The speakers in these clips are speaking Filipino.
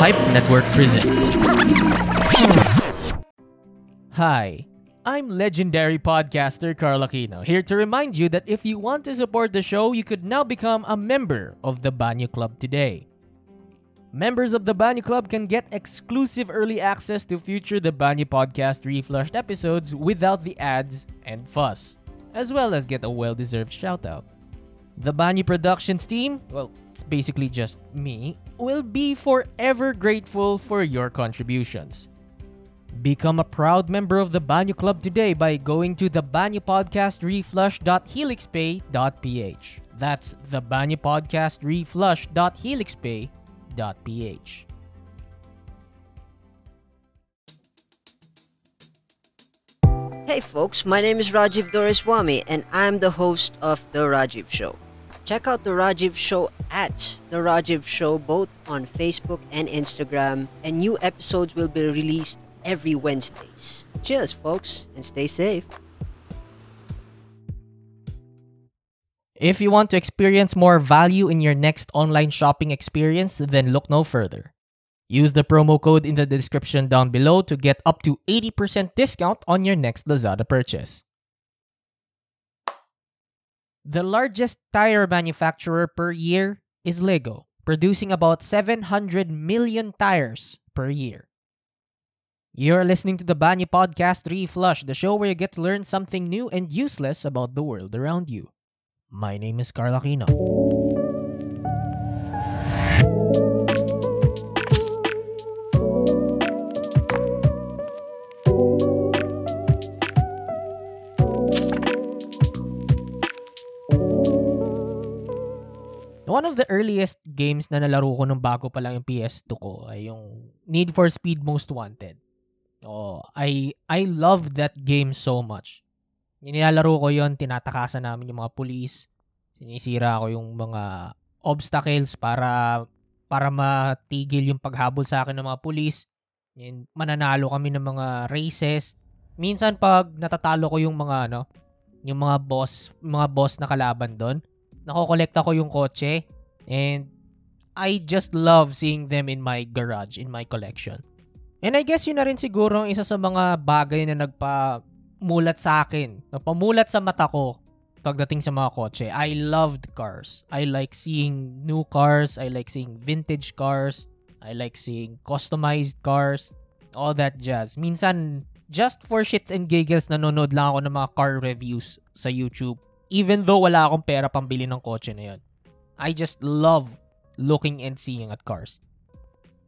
Pipe Network presents. Hi, I'm legendary podcaster Carl Aquino, here to remind you that if you want to support the show, you could now become a member of the Banyo Club today. Members of the Banyo Club can get exclusive early access to future The Banyo Podcast reflushed episodes without the ads and fuss, as well as get a well-deserved shoutout. The Banyo Productions team, well, it's basically just me, will be forever grateful for your contributions. Become a proud member of the Banyo Club today by going to the Banyo Podcast Reflush.helixpay.ph. That's the Banyo Podcast Reflush.helixpay.ph. Hey folks, my name is Rajiv Doreswamy and I'm the host of The Rajiv Show. Check out The Rajiv Show at The Rajiv Show both on Facebook and Instagram, and new episodes will be released every Wednesdays. Cheers, folks, and stay safe. If you want to experience more value in your next online shopping experience, then look no further. Use the promo code in the description down below to get up to 80% discount on your next Lazada purchase. The largest tire manufacturer per year is Lego, producing about 700 million tires per year. You're listening to the Banyo Podcast Reflush, the show where you get to learn something new and useless about the world around you. My name is Carl Aquino. One of the earliest games na nalaro ko nung bago pa lang yung PS2 ko ay yung Need for Speed Most Wanted. Oh, I I love that game so much. Nilalaro ko yon, tinatakasan namin yung mga police. Sinisira ko yung mga obstacles para para matigil yung paghabol sa akin ng mga police. And mananalo kami ng mga races. Minsan pag natatalo ko yung mga ano, yung mga boss, mga boss na kalaban doon, nakokolekta ko yung kotse and I just love seeing them in my garage, in my collection. And I guess yun na rin siguro ang isa sa mga bagay na nagpamulat sa akin, nagpamulat sa mata ko pagdating sa mga kotse. I loved cars. I like seeing new cars. I like seeing vintage cars. I like seeing customized cars. All that jazz. Minsan, just for shits and giggles, nanonood lang ako ng mga car reviews sa YouTube even though wala akong pera pambili ng kotse na yun. I just love looking and seeing at cars.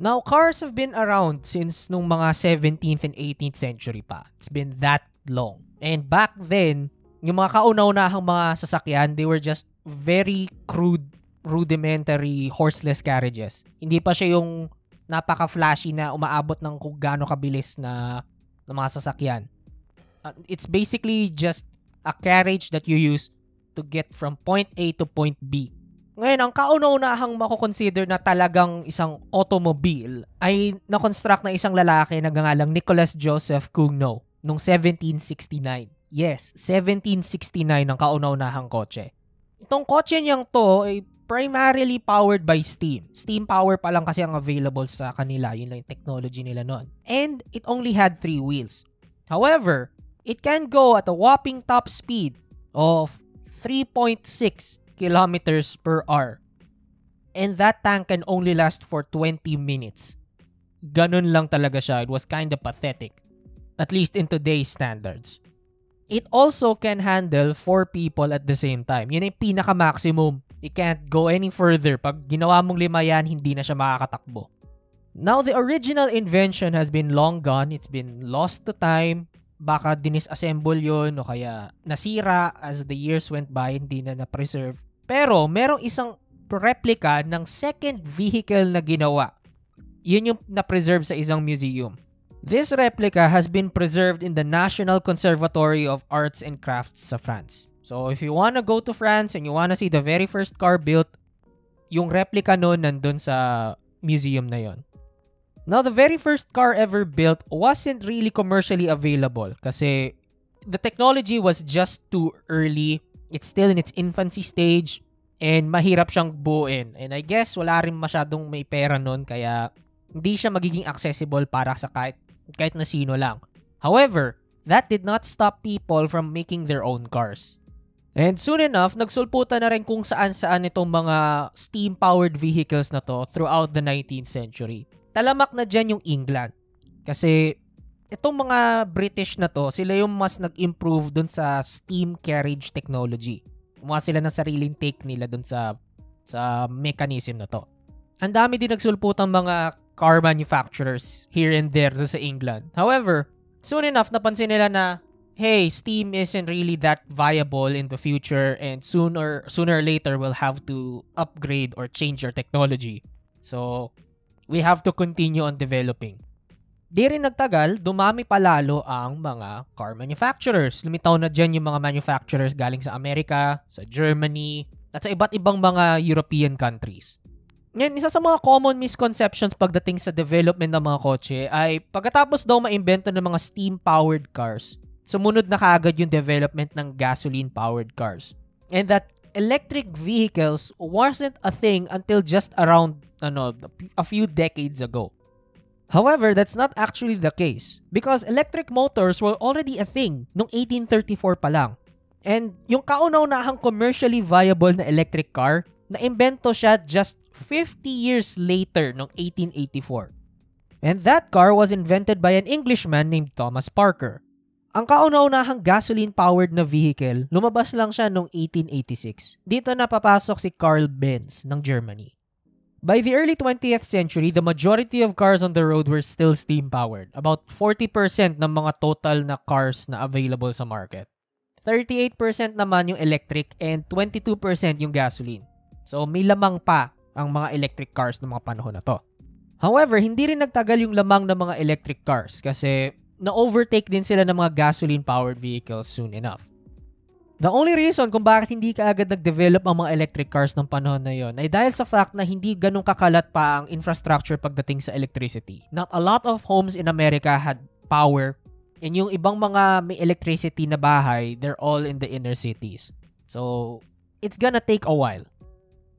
Now, cars have been around since nung mga 17th and 18th century pa. It's been that long. And back then, yung mga kauna-unahang mga sasakyan, they were just very crude, rudimentary, horseless carriages. Hindi pa siya yung napaka-flashy na umaabot ng kung gaano kabilis na, na mga sasakyan. Uh, it's basically just a carriage that you use to get from point A to point B. Ngayon, ang kauna-unahang makukonsider na talagang isang automobile ay na-construct na isang lalaki na gangalang Nicholas Joseph Cugno noong 1769. Yes, 1769 ang kauna-unahang kotse. Itong kotse niyang to ay primarily powered by steam. Steam power pa lang kasi ang available sa kanila. Yun lang yung technology nila noon. And it only had three wheels. However, it can go at a whopping top speed of 3.6 kilometers per hour. And that tank can only last for 20 minutes. Ganun lang talaga siya. It was kind of pathetic. At least in today's standards. It also can handle 4 people at the same time. Yun yung pinaka-maximum. It can't go any further. Pag ginawa mong lima yan, hindi na siya makakatakbo. Now, the original invention has been long gone. It's been lost to time baka dinisassemble yon o kaya nasira as the years went by, hindi na na-preserve. Pero merong isang replica ng second vehicle na ginawa. Yun yung na-preserve sa isang museum. This replica has been preserved in the National Conservatory of Arts and Crafts sa France. So if you wanna go to France and you wanna see the very first car built, yung replica nun nandun sa museum na yon. Now, the very first car ever built wasn't really commercially available kasi the technology was just too early. It's still in its infancy stage and mahirap siyang buuin. And I guess wala rin masyadong may pera nun kaya hindi siya magiging accessible para sa kahit, kahit na sino lang. However, that did not stop people from making their own cars. And soon enough, nagsulputan na rin kung saan-saan itong mga steam-powered vehicles na to throughout the 19th century. Talamak na dyan yung England. Kasi itong mga British na to, sila yung mas nag-improve dun sa steam carriage technology. Gumawa sila ng sariling take nila dun sa sa mechanism na to. Ang dami din nagsulputang mga car manufacturers here and there sa England. However, soon enough, napansin nila na hey, Steam isn't really that viable in the future and sooner sooner or later we'll have to upgrade or change our technology. So, we have to continue on developing. Di rin nagtagal, dumami palalo ang mga car manufacturers. Lumitaw na dyan yung mga manufacturers galing sa Amerika, sa Germany, at sa iba't ibang mga European countries. Ngayon, isa sa mga common misconceptions pagdating sa development ng mga kotse ay pagkatapos daw maimbento ng mga steam-powered cars, sumunod na kaagad yung development ng gasoline-powered cars. And that electric vehicles wasn't a thing until just around ano, a few decades ago. However, that's not actually the case because electric motors were already a thing noong 1834 pa lang. And yung kauna-unahang commercially viable na electric car, na-imbento siya just 50 years later noong 1884. And that car was invented by an Englishman named Thomas Parker. Ang kauna-unahang gasoline-powered na vehicle, lumabas lang siya noong 1886. Dito na papasok si Carl Benz ng Germany. By the early 20th century, the majority of cars on the road were still steam-powered. About 40% ng mga total na cars na available sa market. 38% naman yung electric and 22% yung gasoline. So may lamang pa ang mga electric cars ng mga panahon na to. However, hindi rin nagtagal yung lamang ng mga electric cars kasi na-overtake din sila ng mga gasoline-powered vehicles soon enough. The only reason kung bakit hindi ka agad nag-develop ang mga electric cars ng panahon na yon ay dahil sa fact na hindi ganun kakalat pa ang infrastructure pagdating sa electricity. Not a lot of homes in America had power and yung ibang mga may electricity na bahay, they're all in the inner cities. So, it's gonna take a while.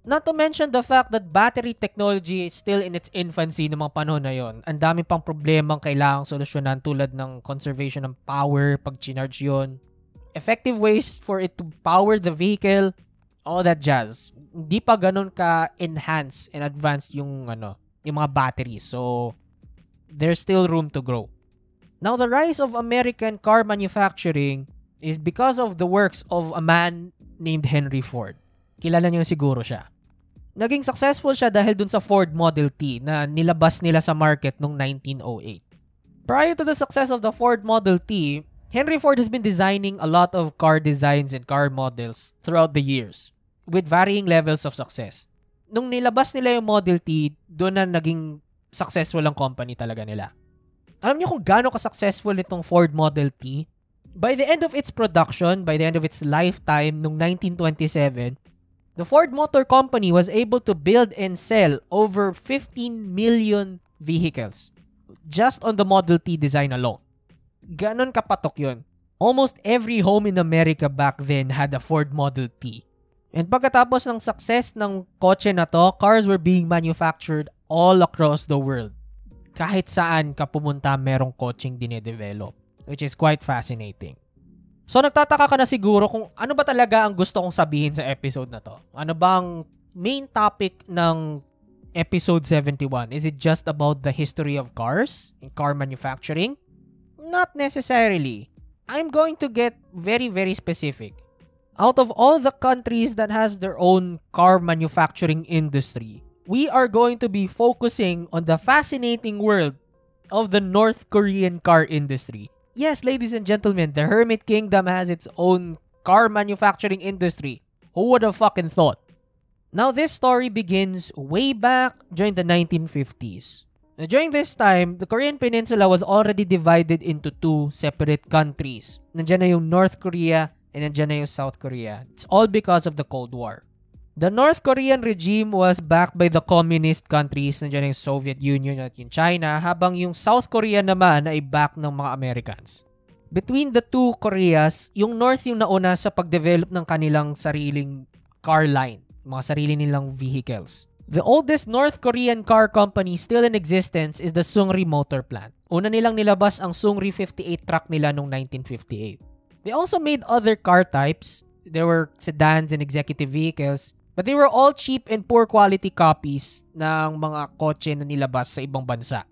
Not to mention the fact that battery technology is still in its infancy ng mga panahon na yon. Ang dami pang problemang kailangang solusyonan tulad ng conservation ng power pag chinarge yon. Effective ways for it to power the vehicle, all that jazz. Hindi pa ganun ka enhance and advanced yung ano, yung mga batteries. So there's still room to grow. Now the rise of American car manufacturing is because of the works of a man named Henry Ford. Kilala niyo siguro siya. Naging successful siya dahil dun sa Ford Model T na nilabas nila sa market noong 1908. Prior to the success of the Ford Model T, Henry Ford has been designing a lot of car designs and car models throughout the years with varying levels of success. Nung nilabas nila yung Model T, doon na naging successful ang company talaga nila. Alam niyo kung gaano ka-successful itong Ford Model T? By the end of its production, by the end of its lifetime, noong 1927, The Ford Motor Company was able to build and sell over 15 million vehicles just on the Model T design alone. Ganon kapatok yun. Almost every home in America back then had a Ford Model T. And pagkatapos ng success ng kotse na to, cars were being manufactured all across the world. Kahit saan ka pumunta, merong kotseng dinedevelop. Which is quite fascinating. So nagtataka ka na siguro kung ano ba talaga ang gusto kong sabihin sa episode na to. Ano bang main topic ng episode 71? Is it just about the history of cars and car manufacturing? Not necessarily. I'm going to get very very specific. Out of all the countries that have their own car manufacturing industry, we are going to be focusing on the fascinating world of the North Korean car industry. Yes, ladies and gentlemen, the Hermit Kingdom has its own car manufacturing industry. Who would have fucking thought? Now, this story begins way back during the 1950s. Now, during this time, the Korean Peninsula was already divided into two separate countries. Nandiyan na yung North Korea and nandiyan na yung South Korea. It's all because of the Cold War. The North Korean regime was backed by the communist countries, nandiyan yung Soviet Union at yung China, habang yung South Korea naman ay back ng mga Americans. Between the two Koreas, yung North yung nauna sa pagdevelop ng kanilang sariling car line, mga sarili nilang vehicles. The oldest North Korean car company still in existence is the Sungri Motor Plant. Una nilang nilabas ang Sungri 58 truck nila noong 1958. They also made other car types. There were sedans and executive vehicles, but they were all cheap and poor quality copies ng mga kotse na nilabas sa ibang bansa.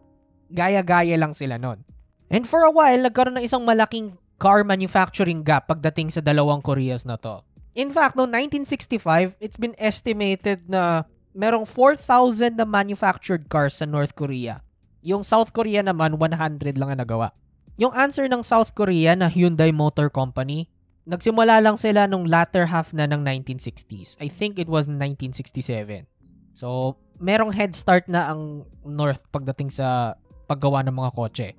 Gaya-gaya lang sila nun. And for a while, nagkaroon ng isang malaking car manufacturing gap pagdating sa dalawang Koreas na to. In fact, noong 1965, it's been estimated na merong 4,000 na manufactured cars sa North Korea. Yung South Korea naman, 100 lang ang nagawa. Yung answer ng South Korea na Hyundai Motor Company, nagsimula lang sila nung latter half na ng 1960s. I think it was 1967. So, merong head start na ang North pagdating sa paggawa ng mga kotse.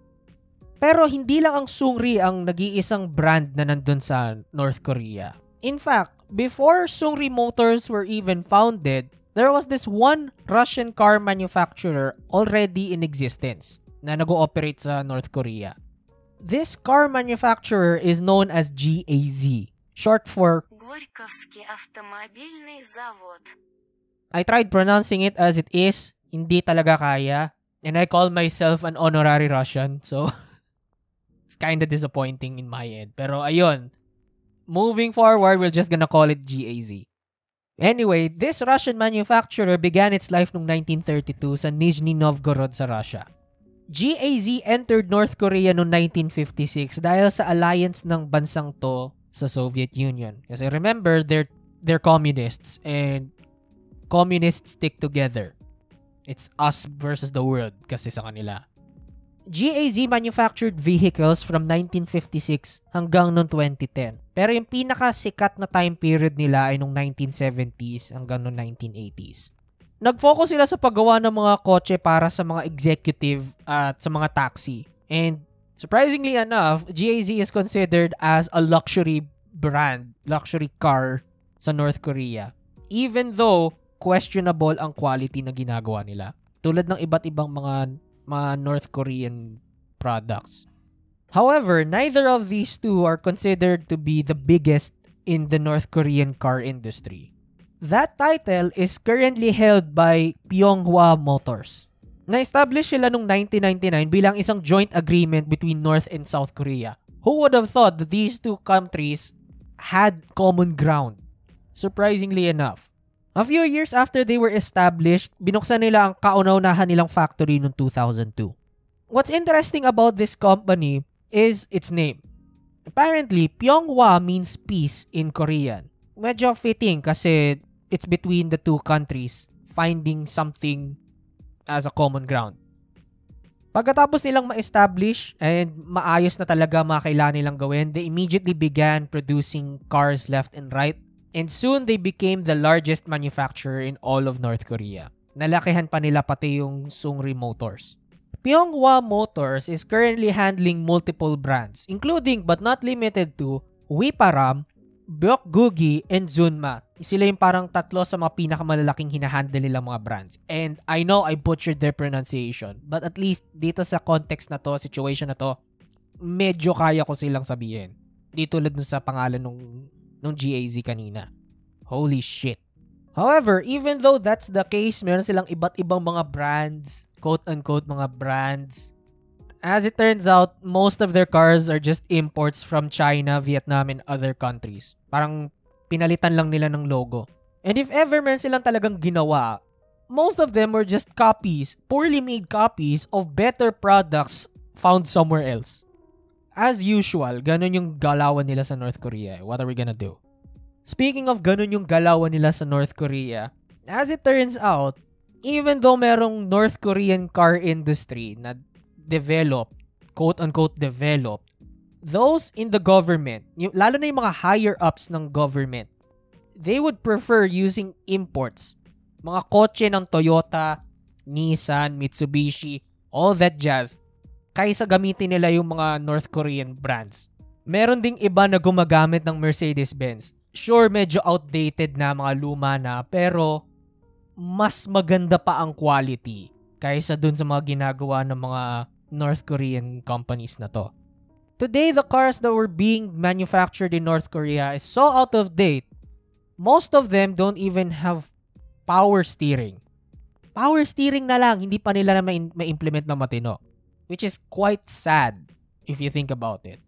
Pero hindi lang ang Sungri ang nag-iisang brand na nandun sa North Korea. In fact, before Sungri Motors were even founded, there was this one Russian car manufacturer already in existence na nag-ooperate sa North Korea. This car manufacturer is known as GAZ, short for Горьковский автомобильный завод. I tried pronouncing it as it is, hindi talaga kaya, and I call myself an honorary Russian, so it's kind of disappointing in my end. Pero ayun, moving forward, we're just gonna call it GAZ. Anyway, this Russian manufacturer began its life noong 1932 sa Nizhny Novgorod sa Russia. GAZ entered North Korea noong 1956 dahil sa alliance ng bansang to sa Soviet Union. Kasi remember, they're, they're communists and communists stick together. It's us versus the world kasi sa kanila. GAZ manufactured vehicles from 1956 hanggang noong 2010. Pero yung pinakasikat na time period nila ay noong 1970s hanggang noong 1980s. Nag-focus sila sa paggawa ng mga kotse para sa mga executive at sa mga taxi. And surprisingly enough, GAZ is considered as a luxury brand, luxury car sa North Korea. Even though questionable ang quality na ginagawa nila. Tulad ng iba't ibang mga mga North Korean products. However, neither of these two are considered to be the biggest in the North Korean car industry. That title is currently held by Pyeonghwa Motors. Na-establish sila noong 1999 bilang isang joint agreement between North and South Korea. Who would have thought that these two countries had common ground? Surprisingly enough. A few years after they were established, binuksan nila ang kauna-unahan nilang factory noong 2002. What's interesting about this company is its name. Apparently, Pyeonghwa means peace in Korean. Medyo fitting kasi it's between the two countries finding something as a common ground. Pagkatapos nilang ma-establish and maayos na talaga mga kailangan nilang gawin, they immediately began producing cars left and right And soon they became the largest manufacturer in all of North Korea. Nalakihan pa nila pati yung Sungri Motors. Pyeonghwa Motors is currently handling multiple brands, including but not limited to Wiparam, Byokgugi, and Zunma. Sila yung parang tatlo sa mga pinakamalalaking hinahandle nila mga brands. And I know I butchered their pronunciation, but at least dito sa context na to, situation na to, medyo kaya ko silang sabihin. Di tulad nun sa pangalan nung nung GAZ kanina. Holy shit. However, even though that's the case, meron silang iba't ibang mga brands, quote-unquote mga brands. As it turns out, most of their cars are just imports from China, Vietnam, and other countries. Parang pinalitan lang nila ng logo. And if ever meron silang talagang ginawa, most of them were just copies, poorly made copies of better products found somewhere else as usual, ganun yung galawan nila sa North Korea. What are we gonna do? Speaking of ganun yung galawan nila sa North Korea, as it turns out, even though merong North Korean car industry na developed, quote-unquote developed, those in the government, yung, lalo na yung mga higher ups ng government, they would prefer using imports. Mga kotse ng Toyota, Nissan, Mitsubishi, all that jazz kaysa gamitin nila yung mga North Korean brands. Meron ding iba na gumagamit ng Mercedes-Benz. Sure, medyo outdated na mga luma na, pero mas maganda pa ang quality kaysa dun sa mga ginagawa ng mga North Korean companies na to. Today, the cars that were being manufactured in North Korea is so out of date. Most of them don't even have power steering. power steering na lang, hindi pa nila na ma-implement na matino. Which is quite sad if you think about it.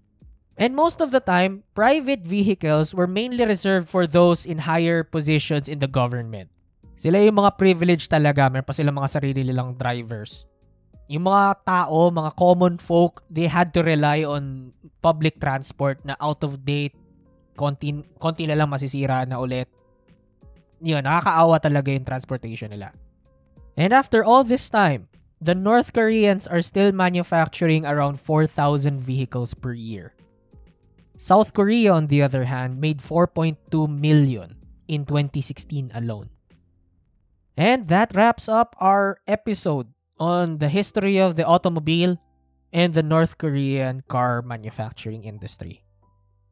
And most of the time, private vehicles were mainly reserved for those in higher positions in the government. Sila yung mga privileged talaga, meron pa sila mga sarili nilang drivers. Yung mga tao, mga common folk, they had to rely on public transport na out of date, konti, konti na lang masisira na ulit. Yun, nakakaawa talaga yung transportation nila. And after all this time, the North Koreans are still manufacturing around 4,000 vehicles per year. South Korea, on the other hand, made 4.2 million in 2016 alone. And that wraps up our episode on the history of the automobile and the North Korean car manufacturing industry.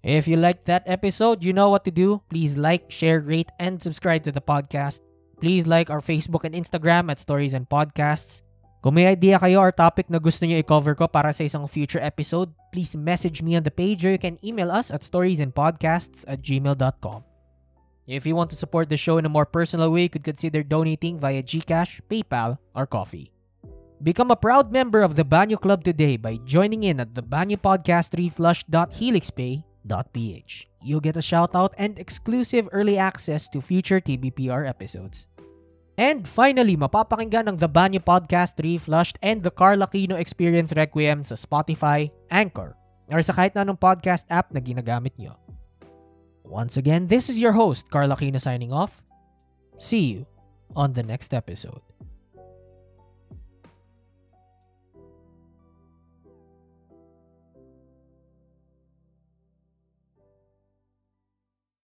If you liked that episode, you know what to do. Please like, share, rate, and subscribe to the podcast. Please like our Facebook and Instagram at Stories and Podcasts. Kung may idea kayo or topic na gusto nyo i-cover ko para sa isang future episode, please message me on the page or you can email us at storiesandpodcasts at gmail.com. If you want to support the show in a more personal way, you could consider donating via GCash, PayPal, or Coffee. Become a proud member of the Banyo Club today by joining in at the Banyo Podcast reflush.helixpay.ph. You'll get a shout out and exclusive early access to future TBPR episodes. And finally, mapapakinggan ang The Banyo Podcast Reflushed and The Carl Aquino Experience Requiem sa Spotify, Anchor, or sa kahit na anong podcast app na ginagamit nyo. Once again, this is your host, Carl Aquino signing off. See you on the next episode.